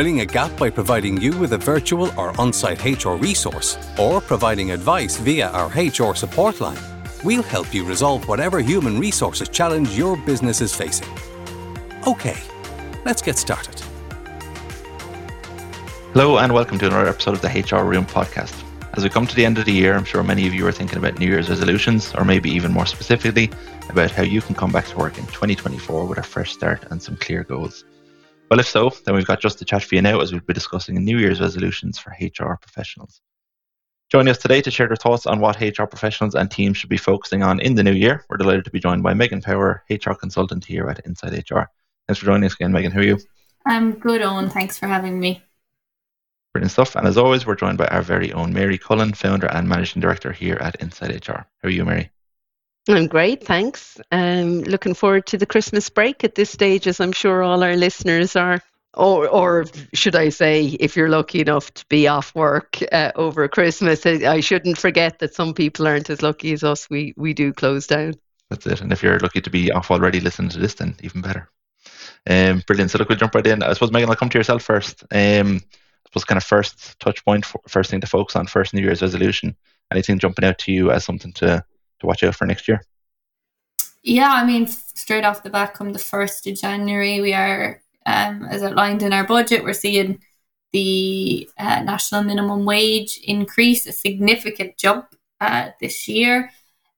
filling a gap by providing you with a virtual or on site HR resource, or providing advice via our HR support line, we'll help you resolve whatever human resources challenge your business is facing. Okay, let's get started. Hello, and welcome to another episode of the HR Room podcast. As we come to the end of the year, I'm sure many of you are thinking about New Year's resolutions, or maybe even more specifically, about how you can come back to work in 2024 with a fresh start and some clear goals. Well, if so, then we've got just the chat for you now as we'll be discussing New Year's resolutions for HR professionals. Joining us today to share their thoughts on what HR professionals and teams should be focusing on in the new year, we're delighted to be joined by Megan Power, HR consultant here at Insight HR. Thanks for joining us again, Megan. How are you? I'm good, Owen. Thanks for having me. Brilliant stuff. And as always, we're joined by our very own Mary Cullen, founder and managing director here at Insight HR. How are you, Mary? I'm great, thanks. Um, looking forward to the Christmas break at this stage, as I'm sure all our listeners are. Or, or should I say, if you're lucky enough to be off work uh, over Christmas, I shouldn't forget that some people aren't as lucky as us. We we do close down. That's it. And if you're lucky to be off already listening to this, then even better. Um, brilliant. So look, we'll jump right in. I suppose Megan, I'll come to yourself first. Um, suppose kind of first touch point, first thing to focus on, first New Year's resolution. Anything jumping out to you as something to to watch out for next year? Yeah, I mean, straight off the back, come the first of January, we are, um, as outlined in our budget, we're seeing the uh, national minimum wage increase, a significant jump uh, this year.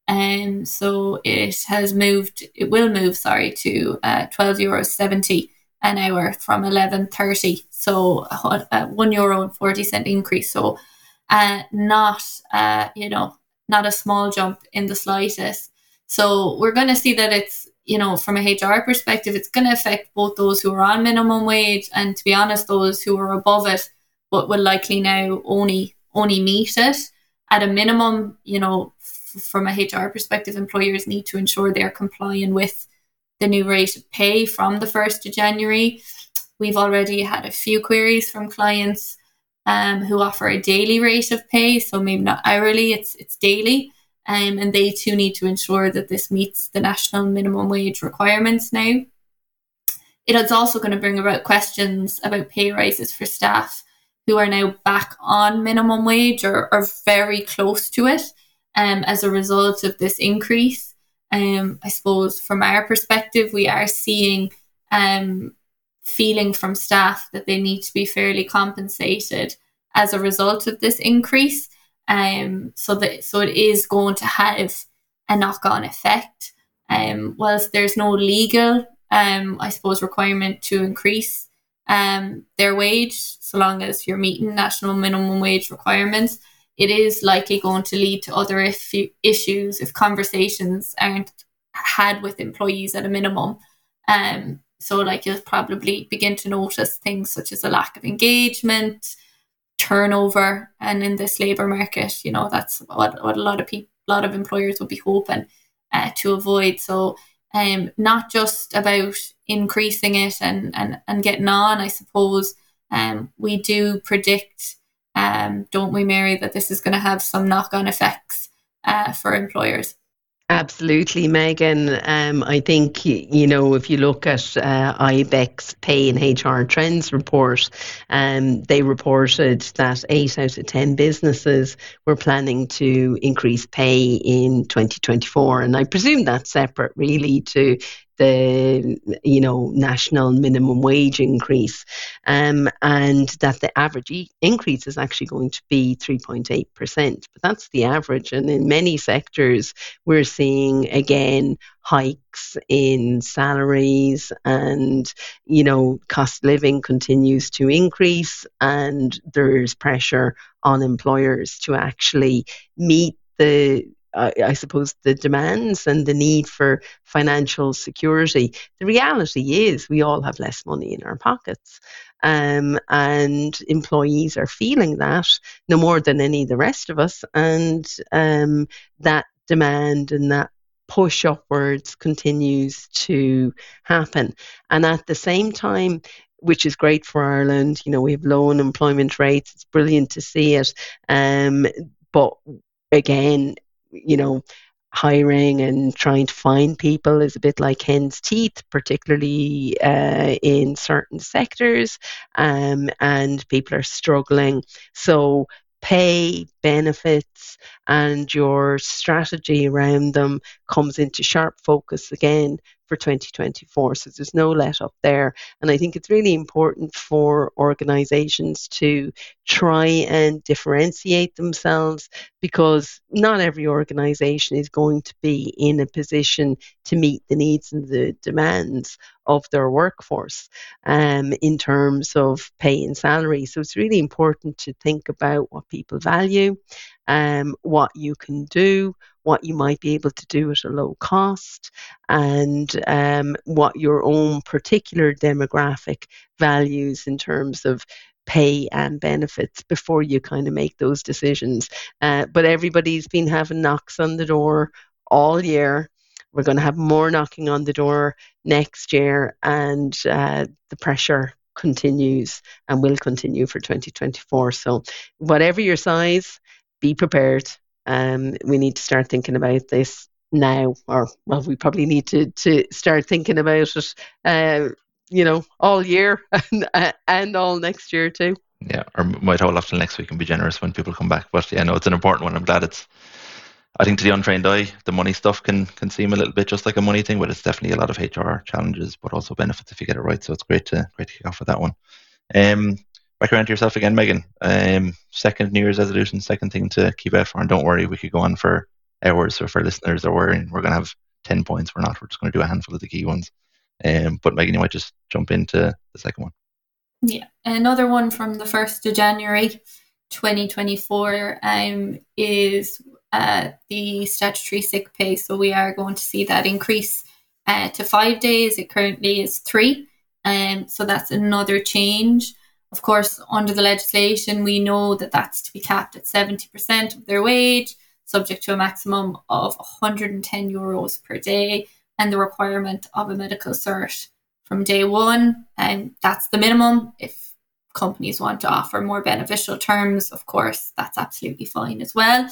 Um, so it has moved, it will move, sorry, to uh, 12 euros 70 an hour from 11.30 so uh, one euro and 40 cent increase so uh, not uh, you know not a small jump in the slightest so we're going to see that it's you know from a hr perspective it's going to affect both those who are on minimum wage and to be honest those who are above it but will likely now only only meet it at a minimum you know f- from a hr perspective employers need to ensure they're complying with the new rate of pay from the 1st of January. We've already had a few queries from clients um, who offer a daily rate of pay, so maybe not hourly, it's it's daily. Um, and they too need to ensure that this meets the national minimum wage requirements now. It is also going to bring about questions about pay rises for staff who are now back on minimum wage or, or very close to it um, as a result of this increase um, I suppose from our perspective, we are seeing um, feeling from staff that they need to be fairly compensated as a result of this increase. Um, so that so it is going to have a knock on effect. Um, whilst there's no legal, um, I suppose, requirement to increase um, their wage, so long as you're meeting national minimum wage requirements, it is likely going to lead to other if- issues if conversations aren't had with employees at a minimum. Um, so, like, you'll probably begin to notice things such as a lack of engagement, turnover, and in this labour market, you know, that's what, what a lot of people, a lot of employers would be hoping uh, to avoid. So, um, not just about increasing it and, and, and getting on, I suppose. Um, we do predict um, don't we, Mary, that this is going to have some knock on effects uh, for employers? Absolutely, Megan. Um, I think, you know, if you look at uh, Ibec's Pay and HR Trends report, um, they reported that eight out of 10 businesses were planning to increase pay in 2024. And I presume that's separate, really, to the you know national minimum wage increase, um, and that the average e- increase is actually going to be 3.8 percent. But that's the average, and in many sectors we're seeing again hikes in salaries, and you know cost living continues to increase, and there's pressure on employers to actually meet the I, I, suppose, the demands and the need for financial security. The reality is we all have less money in our pockets. Um, and employees are feeling that no more than any of the rest of us. And um, that demand and that push upwards continues to happen. And at the same time, which is great for Ireland. You know, we have low unemployment rates. It's brilliant to see it. Um, but again, you know, hiring and trying to find people is a bit like hen's teeth, particularly uh, in certain sectors, um, and people are struggling. So pay, benefits, and your strategy around them comes into sharp focus again for 2024. So there's no let up there. And I think it's really important for organizations to try and differentiate themselves because not every organization is going to be in a position to meet the needs and the demands of their workforce um, in terms of pay and salary. So it's really important to think about what people value, um, what you can do, what you might be able to do at a low cost, and um, what your own particular demographic values in terms of pay and benefits before you kind of make those decisions. Uh, but everybody's been having knocks on the door all year. We're going to have more knocking on the door next year, and uh, the pressure continues and will continue for 2024. So, whatever your size, be prepared. Um, we need to start thinking about this now, or well, we probably need to to start thinking about it. Uh, you know, all year and uh, and all next year too. Yeah, or might hold off till next week and be generous when people come back. But yeah, no, it's an important one. I'm glad it's. I think to the untrained eye, the money stuff can can seem a little bit just like a money thing, but it's definitely a lot of HR challenges, but also benefits if you get it right. So it's great to great to kick off with that one. Um, back around to yourself again, Megan. Um, second New Year's resolution, second thing to keep out for. And don't worry, we could go on for hours. So for listeners we're we're going to have 10 points. We're not. We're just going to do a handful of the key ones. Um, but Megan, you might just jump into the second one. Yeah, another one from the 1st of January 2024 um, is uh, the statutory sick pay. So we are going to see that increase uh, to five days. It currently is three. Um, so that's another change. Of course, under the legislation, we know that that's to be capped at 70% of their wage, subject to a maximum of 110 euros per day, and the requirement of a medical cert from day one. And that's the minimum. If companies want to offer more beneficial terms, of course, that's absolutely fine as well.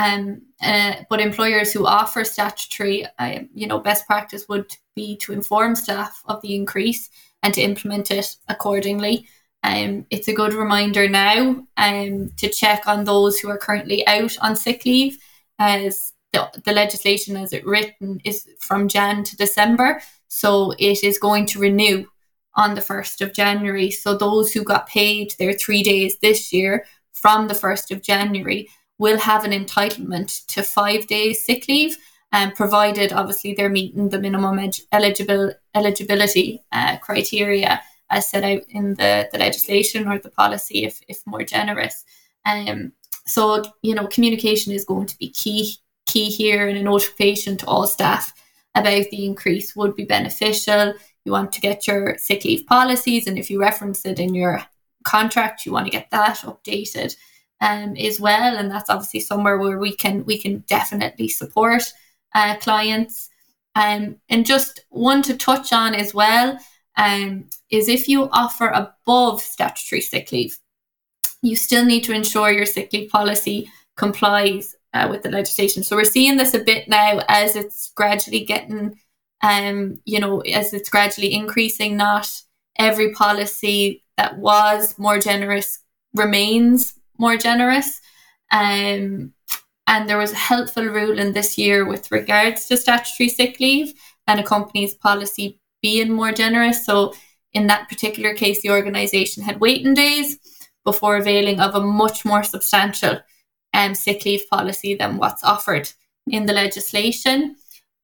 Um, uh, but employers who offer statutory, uh, you know, best practice would be to inform staff of the increase and to implement it accordingly. Um, it's a good reminder now um, to check on those who are currently out on sick leave, as the, the legislation as it written is from Jan to December. So it is going to renew on the 1st of January. So those who got paid their three days this year from the 1st of January will have an entitlement to five days sick leave, um, provided obviously they're meeting the minimum ed- eligible eligibility uh, criteria as set out in the, the legislation or the policy if, if more generous. Um, so, you know, communication is going to be key key here and a notification to all staff about the increase would be beneficial. You want to get your sick leave policies, and if you reference it in your contract, you want to get that updated um, as well. And that's obviously somewhere where we can we can definitely support uh, clients. Um, and just one to touch on as well um, is if you offer above statutory sick leave, you still need to ensure your sick leave policy complies uh, with the legislation. So we're seeing this a bit now as it's gradually getting, um, you know, as it's gradually increasing. Not every policy that was more generous remains more generous. Um, and there was a helpful ruling this year with regards to statutory sick leave and a company's policy being more generous. So in that particular case, the organisation had waiting days before availing of a much more substantial um, sick leave policy than what's offered in the legislation.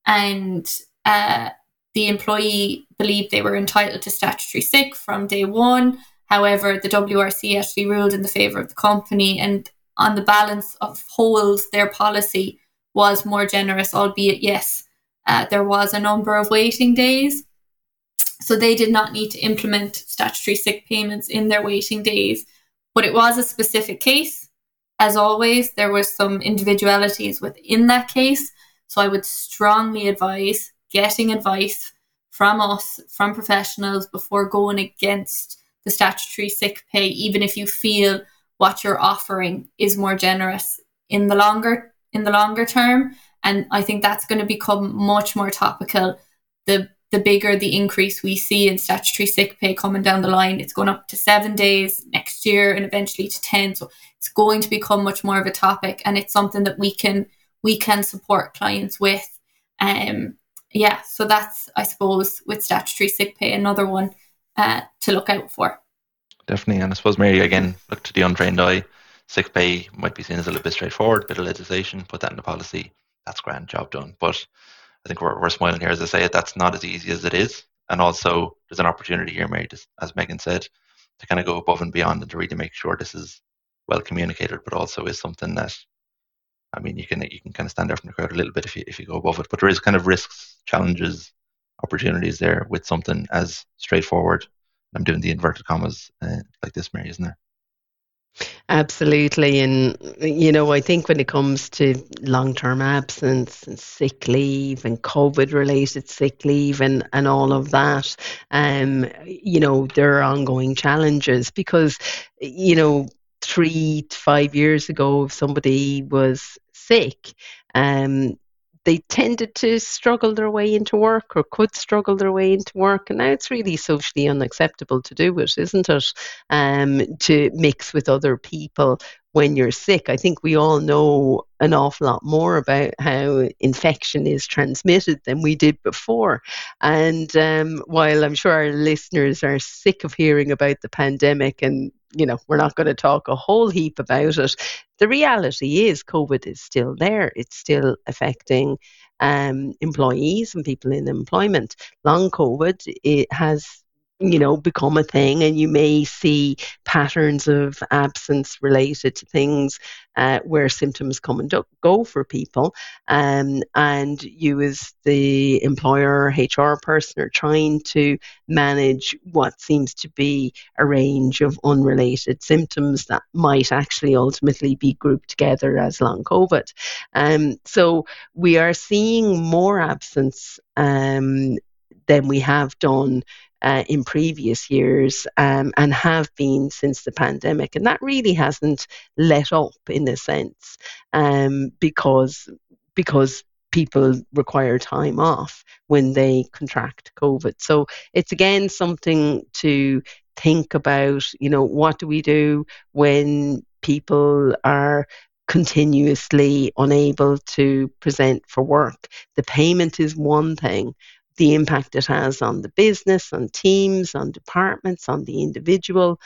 And uh, the employee believed they were entitled to statutory sick from day one. However, the WRC actually ruled in the favour of the company and on the balance of holds their policy was more generous, albeit, yes, uh, there was a number of waiting days. So they did not need to implement statutory sick payments in their waiting days. But it was a specific case. As always, there was some individualities within that case. So I would strongly advise getting advice from us, from professionals, before going against the statutory sick pay, even if you feel what you're offering is more generous in the longer in the longer term. And I think that's going to become much more topical. The the bigger the increase we see in statutory sick pay coming down the line, it's going up to seven days next year and eventually to ten. So it's going to become much more of a topic, and it's something that we can we can support clients with. Um, yeah, so that's I suppose with statutory sick pay another one uh, to look out for. Definitely, and I suppose Mary again look to the untrained eye. Sick pay might be seen as a little bit straightforward, bit of legislation, put that in the policy. That's grand, job done. But I think we're, we're smiling here as I say it. That's not as easy as it is, and also there's an opportunity here, Mary, as Megan said, to kind of go above and beyond and to really make sure this is well communicated, but also is something that I mean, you can you can kind of stand out from the crowd a little bit if you if you go above it, but there is kind of risks, challenges, opportunities there with something as straightforward. I'm doing the inverted commas uh, like this, Mary, isn't there? Absolutely. And, you know, I think when it comes to long term absence and sick leave and COVID related sick leave and, and all of that, um, you know, there are ongoing challenges because, you know, three to five years ago, if somebody was sick, um, they tended to struggle their way into work or could struggle their way into work. And now it's really socially unacceptable to do it, isn't it? Um, to mix with other people when you're sick. I think we all know an awful lot more about how infection is transmitted than we did before. And um, while I'm sure our listeners are sick of hearing about the pandemic and you know, we're not going to talk a whole heap about it. The reality is, COVID is still there. It's still affecting um, employees and people in employment. Long COVID, it has you know become a thing and you may see patterns of absence related to things uh, where symptoms come and go for people. Um, and you as the employer hr person are trying to manage what seems to be a range of unrelated symptoms that might actually ultimately be grouped together as long covid. Um, so we are seeing more absence um, than we have done uh, in previous years um, and have been since the pandemic. And that really hasn't let up in a sense um, because because people require time off when they contract COVID. So it's again something to think about, you know, what do we do when people are continuously unable to present for work. The payment is one thing, the impact it has on the business, on teams, on departments, on the individual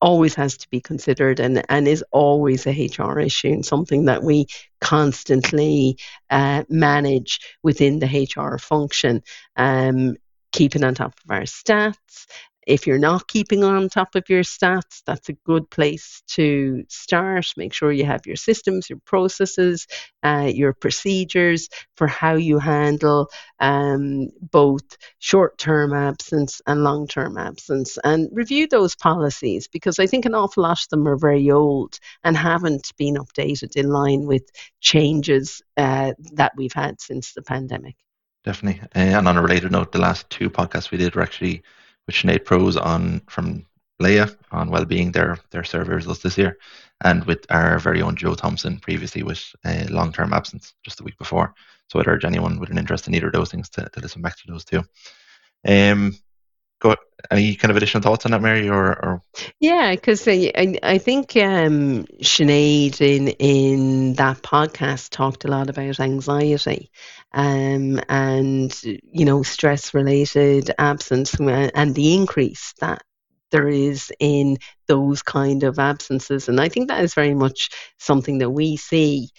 always has to be considered and, and is always a HR issue and something that we constantly uh, manage within the HR function. Um, keeping on top of our stats, if you're not keeping on top of your stats, that's a good place to start. Make sure you have your systems, your processes, uh, your procedures for how you handle um, both short term absence and long term absence and review those policies because I think an awful lot of them are very old and haven't been updated in line with changes uh, that we've had since the pandemic. Definitely. And on a related note, the last two podcasts we did were actually with Sinead Proos on from Laya on well-being their their survey results this year, and with our very own Joe Thompson previously with a long-term absence just the week before. So I'd urge anyone with an interest in either of those things to, to listen back to those two. Um, go any kind of additional thoughts on that, Mary, or, or? yeah, because I, I, I think um, Sinead in in that podcast talked a lot about anxiety, um, and you know stress related absence and the increase that there is in those kind of absences, and I think that is very much something that we see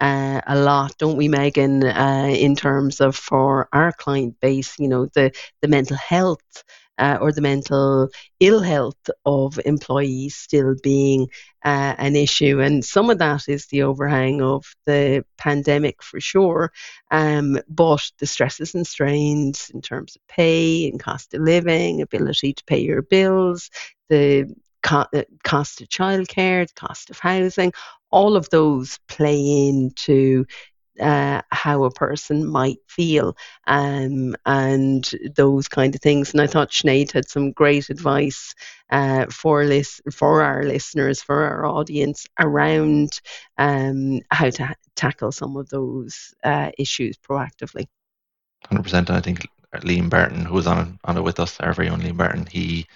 uh, a lot, don't we, Megan? Uh, in terms of for our client base, you know, the the mental health uh, or the mental ill health of employees still being uh, an issue. And some of that is the overhang of the pandemic for sure, um, but the stresses and strains in terms of pay and cost of living, ability to pay your bills, the uh, cost of childcare, the cost of housing, all of those play into uh, how a person might feel um, and those kind of things. And I thought Sinead had some great advice uh, for lis- for our listeners, for our audience around um, how to ha- tackle some of those uh, issues proactively. 100%. And I think Liam Barton, who was on, on it with us, our very own Liam Barton, he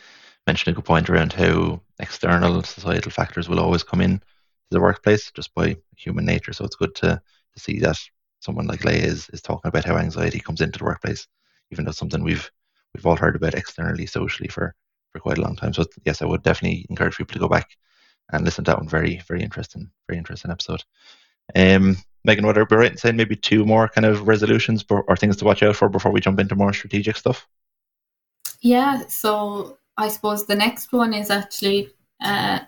mentioned a good point around how external societal factors will always come in to the workplace just by human nature. So it's good to to see that someone like Laya is, is talking about how anxiety comes into the workplace, even though it's something we've we've all heard about externally, socially for for quite a long time. So yes, I would definitely encourage people to go back and listen to that one. Very very interesting, very interesting episode. Um, Megan, would I be right in saying maybe two more kind of resolutions or things to watch out for before we jump into more strategic stuff? Yeah, so I suppose the next one is actually uh,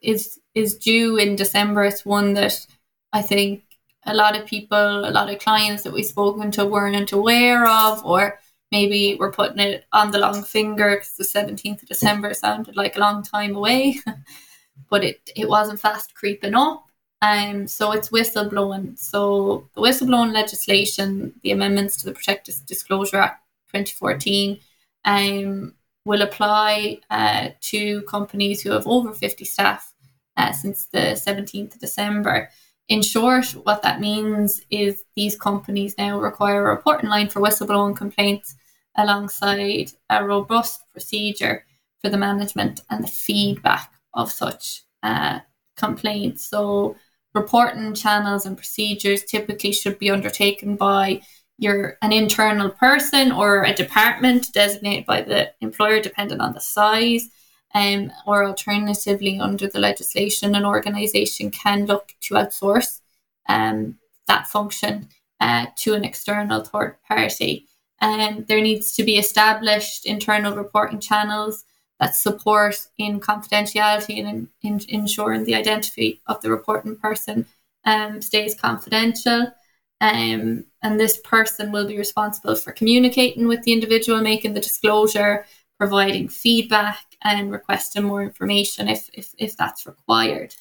is is due in December. It's one that I think a lot of people, a lot of clients that we've spoken to weren't aware of, or maybe we're putting it on the long finger because the 17th of December sounded like a long time away, but it, it wasn't fast creeping up. Um, so it's whistleblowing. So the whistleblowing legislation, the amendments to the Protective Disclosure Act 2014, um, will apply uh, to companies who have over 50 staff uh, since the 17th of December. In short, what that means is these companies now require a reporting line for whistleblowing complaints alongside a robust procedure for the management and the feedback of such uh, complaints. So, reporting channels and procedures typically should be undertaken by your an internal person or a department designated by the employer, depending on the size um, or alternatively, under the legislation, an organisation can look to outsource um, that function uh, to an external third party. Um, there needs to be established internal reporting channels that support in confidentiality and in, in ensuring the identity of the reporting person um, stays confidential. Um, and this person will be responsible for communicating with the individual making the disclosure, providing feedback and requesting more information if, if, if that's required.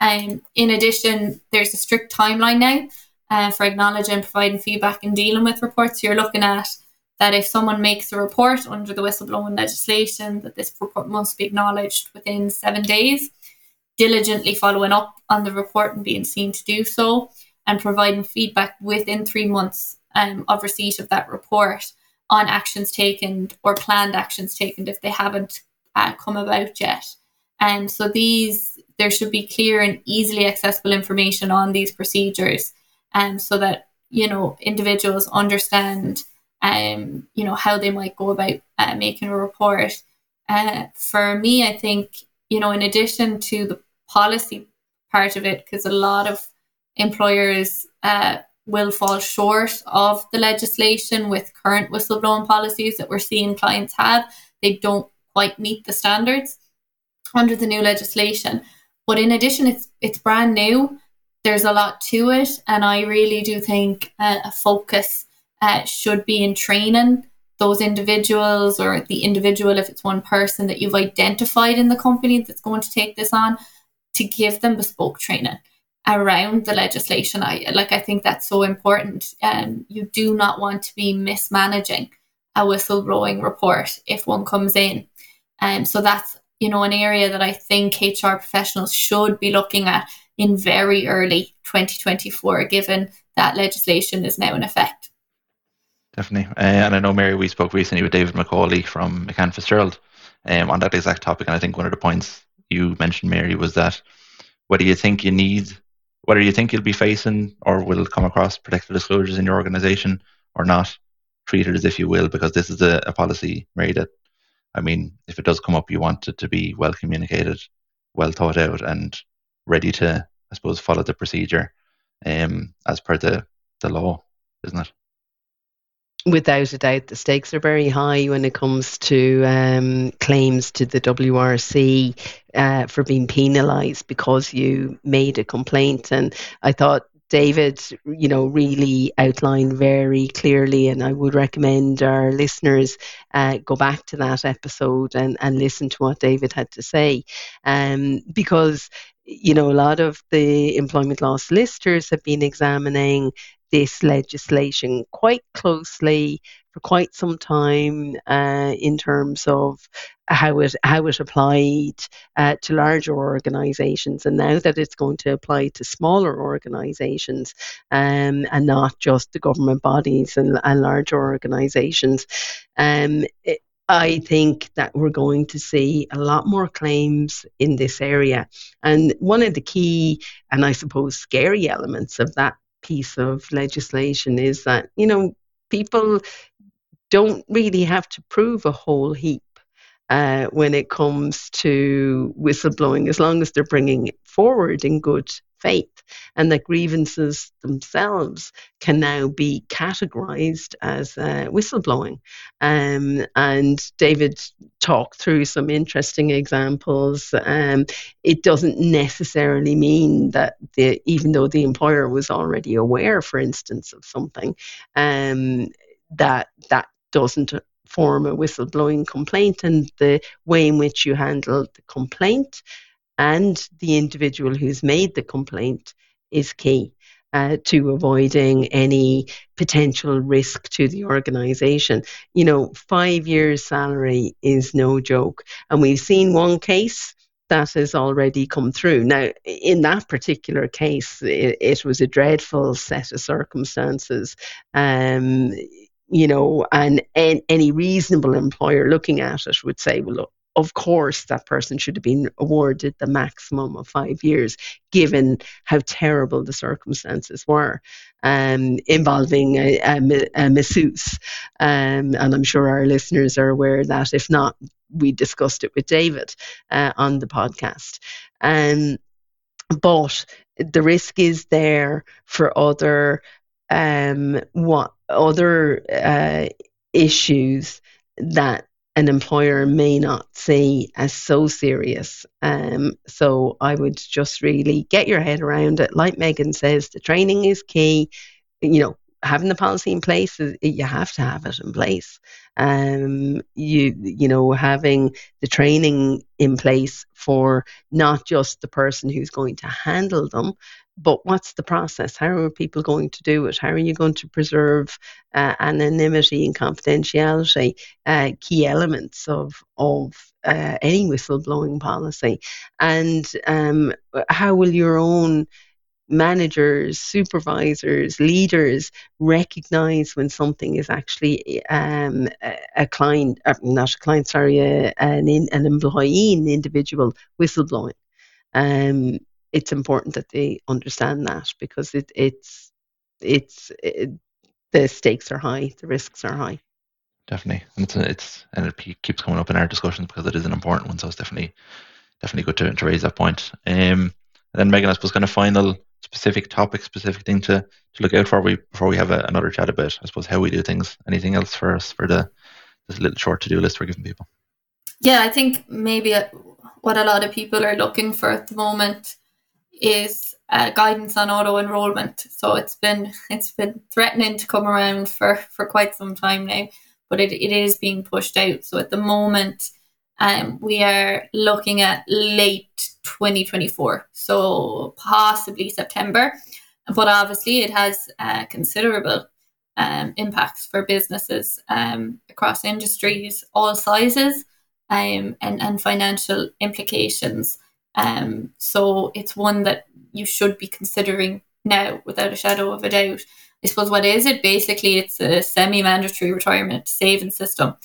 Um, in addition, there's a strict timeline now uh, for acknowledging, providing feedback, and dealing with reports. You're looking at that if someone makes a report under the whistleblowing legislation, that this report must be acknowledged within seven days, diligently following up on the report and being seen to do so, and providing feedback within three months um, of receipt of that report on actions taken or planned actions taken if they haven't uh, come about yet. And so these, there should be clear and easily accessible information on these procedures, and um, so that you know individuals understand, um, you know how they might go about uh, making a report. Uh, for me, I think you know in addition to the policy part of it, because a lot of employers uh, will fall short of the legislation with current whistleblowing policies that we're seeing clients have. They don't quite meet the standards under the new legislation. But in addition, it's it's brand new. There's a lot to it, and I really do think uh, a focus uh, should be in training those individuals or the individual, if it's one person that you've identified in the company that's going to take this on, to give them bespoke training around the legislation. I like I think that's so important. Um, you do not want to be mismanaging a whistleblowing report if one comes in. And um, so that's you know an area that I think HR professionals should be looking at in very early 2024, given that legislation is now in effect. Definitely, uh, and I know Mary, we spoke recently with David McCauley from McCann Fitzgerald um, on that exact topic, and I think one of the points you mentioned, Mary, was that whether you think you need whether you think you'll be facing or will come across protective disclosures in your organization or not, treat it as if you will, because this is a, a policy, Mary, that, I mean, if it does come up, you want it to be well communicated, well thought out, and ready to, I suppose, follow the procedure um, as per the, the law, isn't it? without a doubt, the stakes are very high when it comes to um, claims to the WRC uh, for being penalised because you made a complaint. And I thought David, you know, really outlined very clearly, and I would recommend our listeners uh, go back to that episode and, and listen to what David had to say, um, because you know a lot of the employment law solicitors have been examining this legislation quite closely for quite some time uh, in terms of how it how it applied uh, to larger organisations, and now that it's going to apply to smaller organisations um, and not just the government bodies and, and larger organisations, um, I think that we're going to see a lot more claims in this area. And one of the key and I suppose scary elements of that piece of legislation is that, you know, people don't really have to prove a whole heap uh, when it comes to whistleblowing, as long as they're bringing it forward in good faith, and that grievances themselves can now be categorized as uh, whistleblowing. Um, and David talked through some interesting examples. Um, it doesn't necessarily mean that the, even though the employer was already aware, for instance, of something, um, that that doesn't form a whistleblowing complaint and the way in which you handle the complaint and the individual who's made the complaint is key. Uh, to avoiding any potential risk to the organization. You know, five years' salary is no joke. And we've seen one case that has already come through. Now, in that particular case, it, it was a dreadful set of circumstances. Um, you know, and, any reasonable employer looking at it would say, well, look, of course, that person should have been awarded the maximum of five years, given how terrible the circumstances were um, involving a, a, a masseuse. Um, and I'm sure our listeners are aware that. If not, we discussed it with David uh, on the podcast. Um, but the risk is there for other um, what other uh, issues that an employer may not see as so serious. Um, so I would just really get your head around it. Like Megan says, the training is key. You know, having the policy in place, you have to have it in place. Um, you you know having the training in place for not just the person who's going to handle them, but what's the process? How are people going to do it? How are you going to preserve uh, anonymity and confidentiality, uh, key elements of of uh, any whistleblowing policy? And um, how will your own managers, supervisors, leaders recognize when something is actually um, a, client, uh, not a client, sorry, a, an, an employee, an individual whistleblowing? Um, it's important that they understand that because it, it's it's it, the stakes are high, the risks are high. Definitely, and it's it's and it keeps coming up in our discussions because it is an important one. So it's definitely definitely good to, to raise that point. Um, and then Megan, I suppose, kind of final specific topic, specific thing to, to look out for we, before we have a, another chat about, I suppose, how we do things. Anything else for us for the this little short to do list we're giving people? Yeah, I think maybe what a lot of people are looking for at the moment is uh, guidance on auto enrollment. So it's been it's been threatening to come around for for quite some time now, but it, it is being pushed out. So at the moment, um, we are looking at late 2024, so possibly September. But obviously, it has uh, considerable um, impacts for businesses um, across industries, all sizes, um, and, and financial implications. Um, so it's one that you should be considering now without a shadow of a doubt. I suppose what is it? Basically, it's a semi-mandatory retirement saving system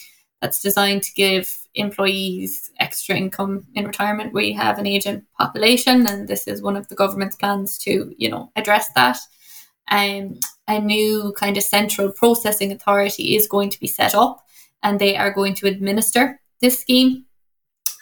that's designed to give employees extra income in retirement. We have an aging population, and this is one of the government's plans to, you know, address that. Um, a new kind of central processing authority is going to be set up, and they are going to administer this scheme.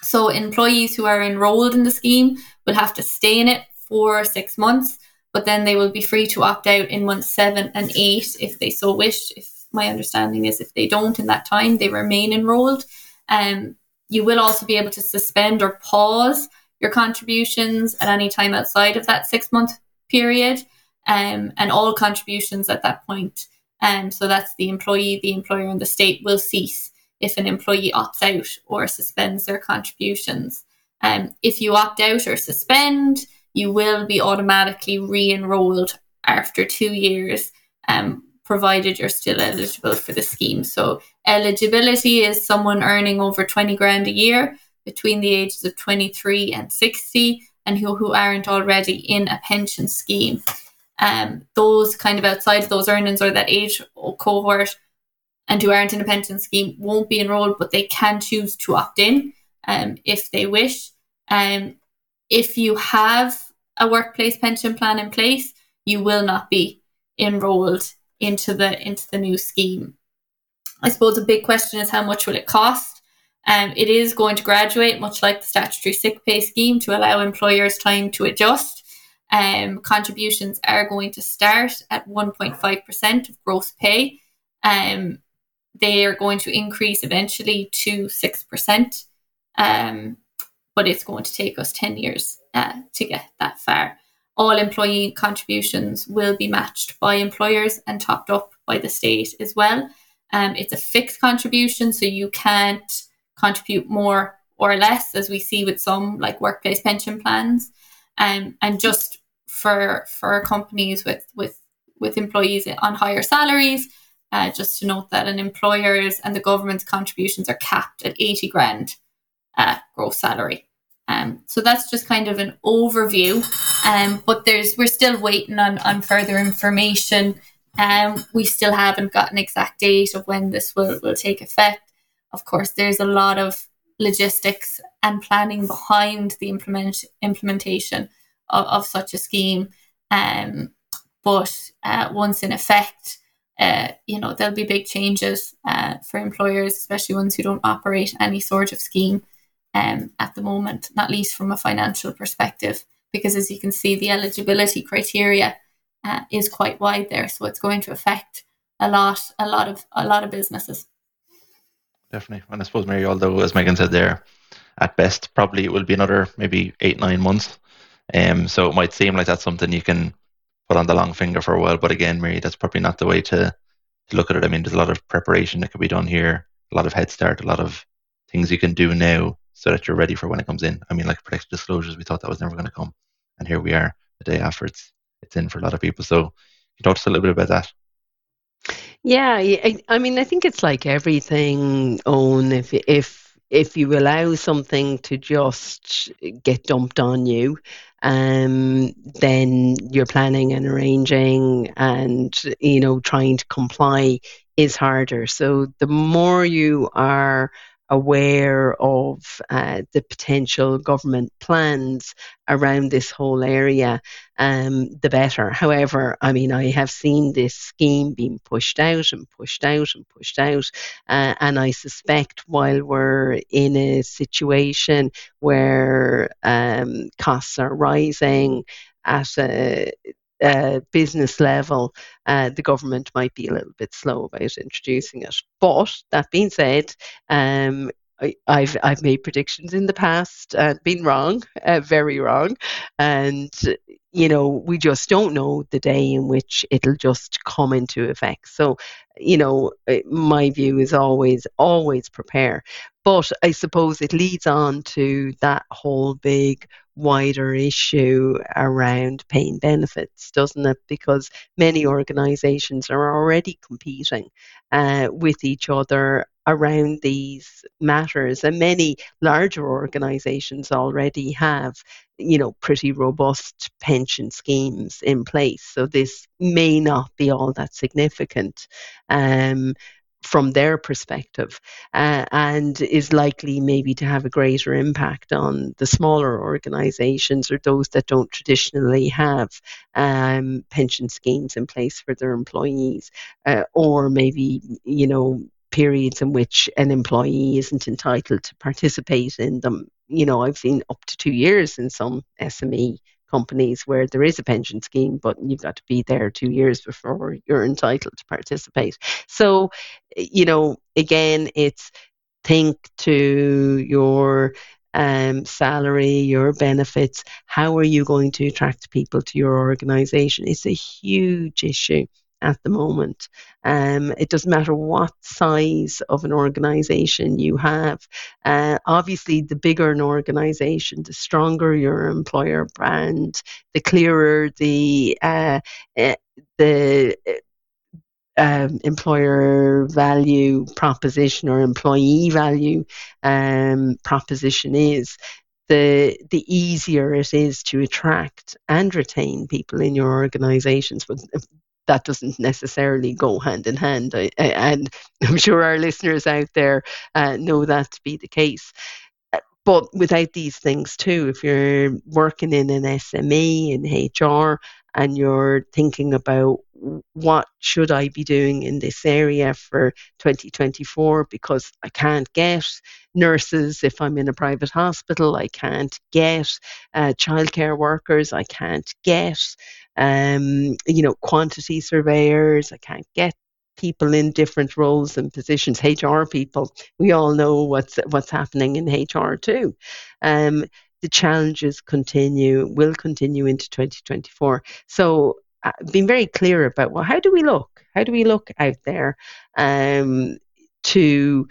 So employees who are enrolled in the scheme will have to stay in it for six months, but then they will be free to opt out in months seven and eight if they so wish, if my understanding is if they don't in that time, they remain enrolled. Um, you will also be able to suspend or pause your contributions at any time outside of that six month period um, and all contributions at that point. Um, so that's the employee, the employer, and the state will cease if an employee opts out or suspends their contributions. Um, if you opt out or suspend, you will be automatically re enrolled after two years, um, provided you're still eligible for the scheme. So, eligibility is someone earning over 20 grand a year between the ages of 23 and 60 and who, who aren't already in a pension scheme. Um, those kind of outside of those earnings or that age cohort and who aren't in a pension scheme won't be enrolled, but they can choose to opt in um, if they wish. Um, if you have a workplace pension plan in place, you will not be enrolled into the into the new scheme. I suppose a big question is how much will it cost? Um, it is going to graduate, much like the statutory sick pay scheme, to allow employers time to adjust. Um, contributions are going to start at 1.5% of gross pay. Um, they are going to increase eventually to 6%, um, but it's going to take us 10 years uh, to get that far. All employee contributions will be matched by employers and topped up by the state as well. Um, it's a fixed contribution, so you can't contribute more or less, as we see with some like workplace pension plans. Um, and just for for companies with with with employees on higher salaries, uh, just to note that an employer's and the government's contributions are capped at 80 grand uh, gross salary. Um, so that's just kind of an overview. Um, but there's we're still waiting on, on further information. Um, we still haven't got an exact date of when this will, will take effect. Of course, there's a lot of logistics and planning behind the implement implementation of, of such a scheme. Um, but uh, once in effect, uh, you know, there'll be big changes uh, for employers, especially ones who don't operate any sort of scheme um, at the moment, not least from a financial perspective, because as you can see, the eligibility criteria uh, is quite wide there, so it's going to affect a lot, a lot of, a lot of businesses. Definitely, and I suppose Mary, although as Megan said there, at best probably it will be another maybe eight nine months. Um, so it might seem like that's something you can put on the long finger for a while. But again, Mary, that's probably not the way to, to look at it. I mean, there's a lot of preparation that could be done here, a lot of head start, a lot of things you can do now so that you're ready for when it comes in. I mean, like protected disclosures, we thought that was never going to come. And here we are the day after it's, it's in for a lot of people. So you talk to a little bit about that. Yeah, I, I mean, I think it's like everything, Owen. If if if you allow something to just get dumped on you, um, then you're planning and arranging and you know trying to comply is harder. So the more you are aware of uh, the potential government plans around this whole area, um, the better. However, I mean, I have seen this scheme being pushed out and pushed out and pushed out, uh, and I suspect while we're in a situation where um, costs are rising at a uh, business level, uh, the government might be a little bit slow about introducing it. But that being said, um, I, have I've made predictions in the past and been wrong, uh, very wrong, and you know we just don't know the day in which it'll just come into effect. So, you know, uh, my view is always always prepare. But I suppose it leads on to that whole big wider issue around paying benefits, doesn't it? Because many organisations are already competing uh, with each other around these matters, and many larger organisations already have, you know, pretty robust pension schemes in place. So this may not be all that significant. Um, from their perspective uh, and is likely maybe to have a greater impact on the smaller organizations or those that don't traditionally have um, pension schemes in place for their employees uh, or maybe you know periods in which an employee isn't entitled to participate in them you know i've seen up to two years in some sme companies where there is a pension scheme, but you've got to be there two years before you're entitled to participate. So, you know, again, it's think to your um, salary, your benefits. How are you going to attract people to your organization? It's a huge issue at the moment. Um, it doesn't matter what size of an organization you have. Uh, obviously, the bigger an organization, the stronger your employer brand, the clearer the uh, uh, the um, employer value proposition or employee value um, proposition is, the the easier it is to attract and retain people in your organizations. But that doesn't necessarily go hand in hand. I, I, and I'm sure our listeners out there uh, know that to be the case. Uh, but without these things too, if you're working in an SME in HR and you're thinking about what should I be doing in this area for 2024 because I can't get nurses if I'm in a private hospital, I can't get uh, childcare workers, I can't get um, you know quantity surveyors, I can't get people in different roles and positions, HR people. We all know what's what's happening in HR too. Um, the challenges continue, will continue into 2024. So uh, being very clear about well, how do we look? How do we look out there um, to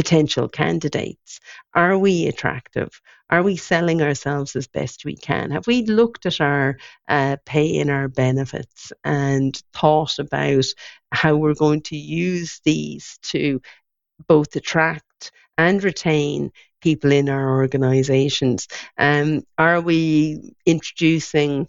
potential candidates? Are we attractive? Are we selling ourselves as best we can? Have we looked at our uh, pay and our benefits and thought about how we're going to use these to both attract and retain people in our organizations? Um, are we introducing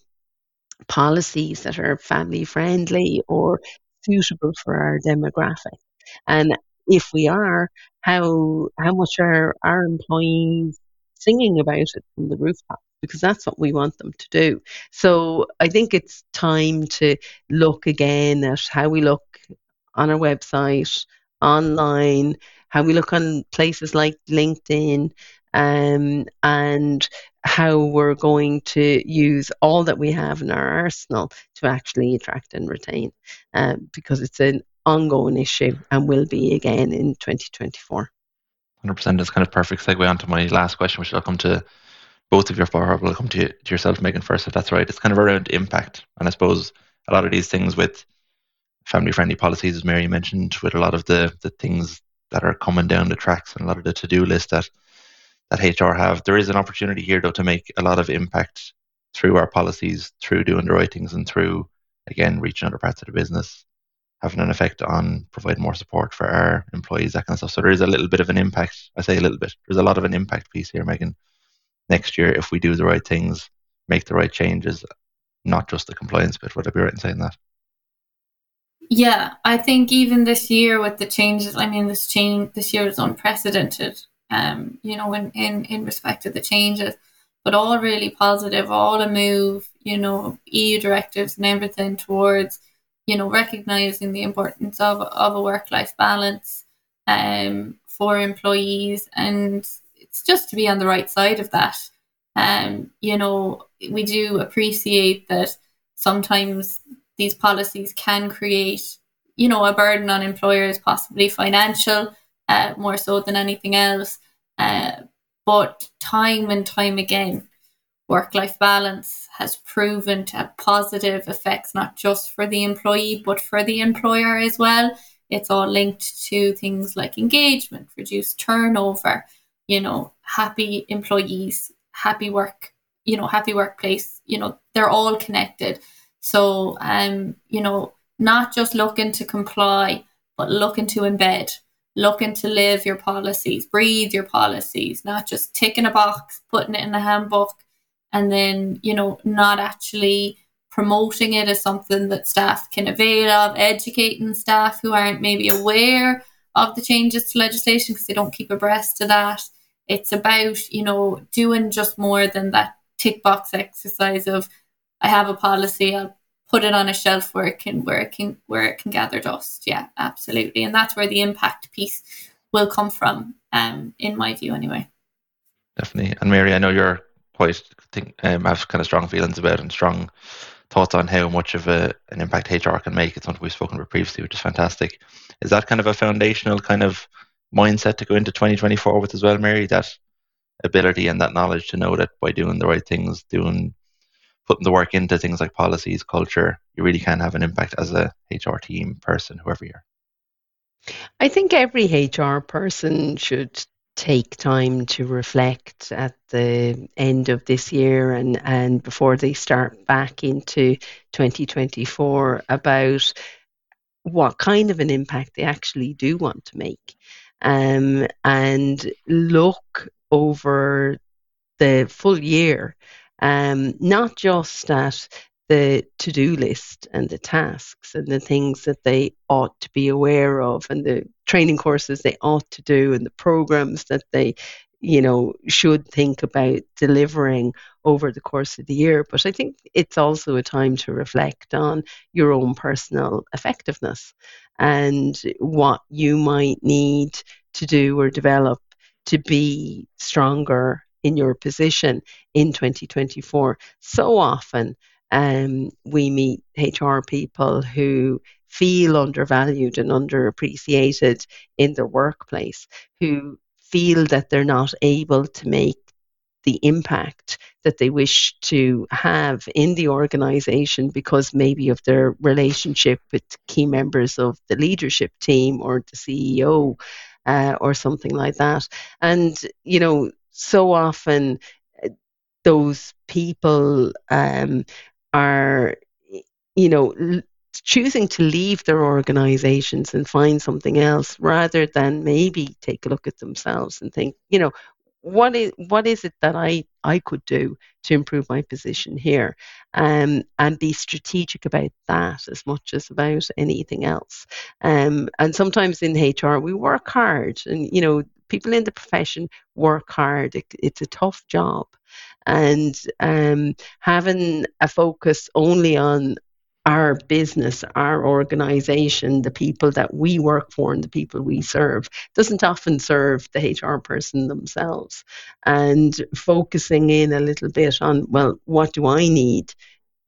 policies that are family friendly or suitable for our demographic? And if we are, how how much are our employees singing about it from the rooftop? Because that's what we want them to do. So I think it's time to look again at how we look on our website, online, how we look on places like LinkedIn, um, and how we're going to use all that we have in our arsenal to actually attract and retain, um, because it's an ongoing issue and will be again in 2024. 100%. That's kind of perfect segue onto my last question, which I'll come to both of your four. I'll come to, to yourself, Megan, first, if that's right. It's kind of around impact. And I suppose a lot of these things with family friendly policies, as Mary mentioned, with a lot of the, the things that are coming down the tracks and a lot of the to do list that that HR have. There is an opportunity here, though, to make a lot of impact through our policies, through doing the right things, and through, again, reaching other parts of the business, having an effect on providing more support for our employees, that kind of stuff. So there is a little bit of an impact. I say a little bit. There's a lot of an impact piece here, Megan. Next year, if we do the right things, make the right changes, not just the compliance bit. Would I be right in saying that? Yeah, I think even this year with the changes, I mean, this change this year is unprecedented um, you know, in, in, in respect to the changes, but all really positive, all a move, you know, EU directives and everything towards, you know, recognizing the importance of, of a work life balance um, for employees. And it's just to be on the right side of that. Um, you know, we do appreciate that sometimes these policies can create, you know, a burden on employers, possibly financial, uh, more so than anything else. Uh, but time and time again, work life balance has proven to have positive effects, not just for the employee, but for the employer as well. It's all linked to things like engagement, reduced turnover, you know, happy employees, happy work, you know, happy workplace, you know, they're all connected. So, um, you know, not just looking to comply, but looking to embed looking to live your policies, breathe your policies, not just ticking a box, putting it in the handbook, and then, you know, not actually promoting it as something that staff can avail of, educating staff who aren't maybe aware of the changes to legislation because they don't keep abreast to that. It's about, you know, doing just more than that tick box exercise of I have a policy, I'll put it on a shelf where it can where it can where it can gather dust. Yeah, absolutely. And that's where the impact piece will come from, um, in my view anyway. Definitely. And Mary, I know you're quite think um, have kind of strong feelings about and strong thoughts on how much of a, an impact HR can make. It's something we've spoken about previously, which is fantastic. Is that kind of a foundational kind of mindset to go into 2024 with as well, Mary? That ability and that knowledge to know that by doing the right things, doing putting the work into things like policies, culture, you really can have an impact as a HR team person, whoever you're. I think every HR person should take time to reflect at the end of this year and, and before they start back into 2024 about what kind of an impact they actually do want to make. Um, and look over the full year, um, not just at the to do list and the tasks and the things that they ought to be aware of and the training courses they ought to do and the programs that they you know should think about delivering over the course of the year. But i think it's also a time to reflect on your own personal effectiveness and what you might need to do or develop to be stronger in your position in 2024 so often um, we meet HR people who feel undervalued and underappreciated in their workplace, who feel that they're not able to make the impact that they wish to have in the organization because maybe of their relationship with key members of the leadership team or the CEO uh, or something like that. And, you know, so often uh, those people um, are, you know, choosing to leave their organizations and find something else rather than maybe take a look at themselves and think, you know, what is what is it that I I could do to improve my position here, um, and be strategic about that as much as about anything else. Um, and sometimes in HR we work hard, and you know people in the profession work hard. It, it's a tough job, and um, having a focus only on our business, our organization, the people that we work for and the people we serve doesn't often serve the HR person themselves. And focusing in a little bit on, well, what do I need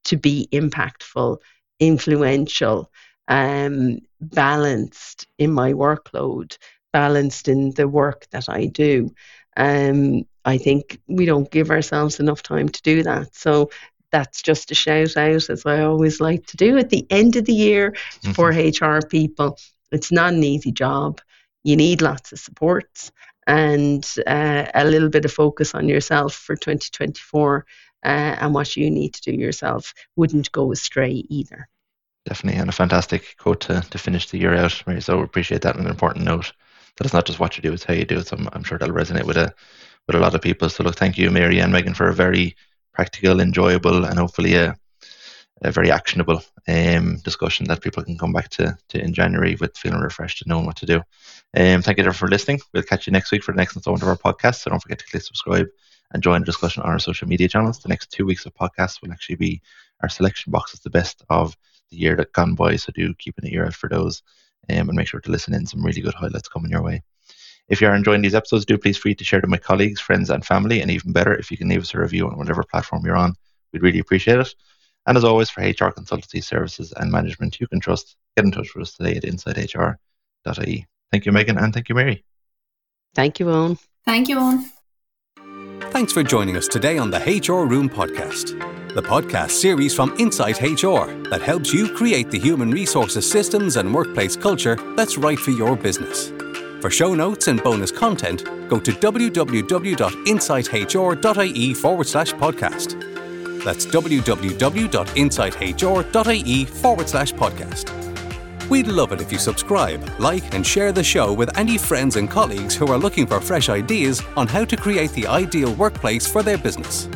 to be impactful, influential, um, balanced in my workload, balanced in the work that I do? Um, I think we don't give ourselves enough time to do that. So that's just a shout out, as I always like to do at the end of the year mm-hmm. for HR people. It's not an easy job. You need lots of supports and uh, a little bit of focus on yourself for 2024 uh, and what you need to do yourself wouldn't go astray either. Definitely, and a fantastic quote to, to finish the year out, Mary. So appreciate that and an important note that it's not just what you do, it's how you do it. So I'm, I'm sure that'll resonate with a with a lot of people. So look, thank you, Mary and Megan, for a very practical, enjoyable, and hopefully a, a very actionable um, discussion that people can come back to, to in January with feeling refreshed and knowing what to do. Um, thank you everyone for listening. We'll catch you next week for the next installment of our podcast. So don't forget to click subscribe and join the discussion on our social media channels. The next two weeks of podcasts will actually be our selection boxes, the best of the year that gone by. So do keep an ear out for those um, and make sure to listen in. Some really good highlights coming your way. If you are enjoying these episodes, do please free to share them with colleagues, friends, and family. And even better, if you can leave us a review on whatever platform you're on, we'd really appreciate it. And as always, for HR consultancy services and management you can trust, get in touch with us today at insighthr.ie. Thank you, Megan, and thank you, Mary. Thank you, Owen. Thank you, Owen. Thanks for joining us today on the HR Room podcast, the podcast series from Insight HR that helps you create the human resources systems and workplace culture that's right for your business. For show notes and bonus content, go to www.insighthr.ie forward slash podcast. That's www.insighthr.ie forward slash podcast. We'd love it if you subscribe, like, and share the show with any friends and colleagues who are looking for fresh ideas on how to create the ideal workplace for their business.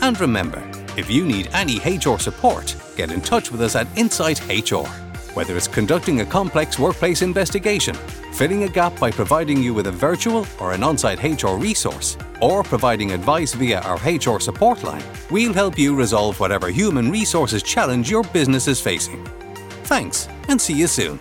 And remember, if you need any HR support, get in touch with us at Insight HR. Whether it's conducting a complex workplace investigation, filling a gap by providing you with a virtual or an on site HR resource, or providing advice via our HR support line, we'll help you resolve whatever human resources challenge your business is facing. Thanks, and see you soon.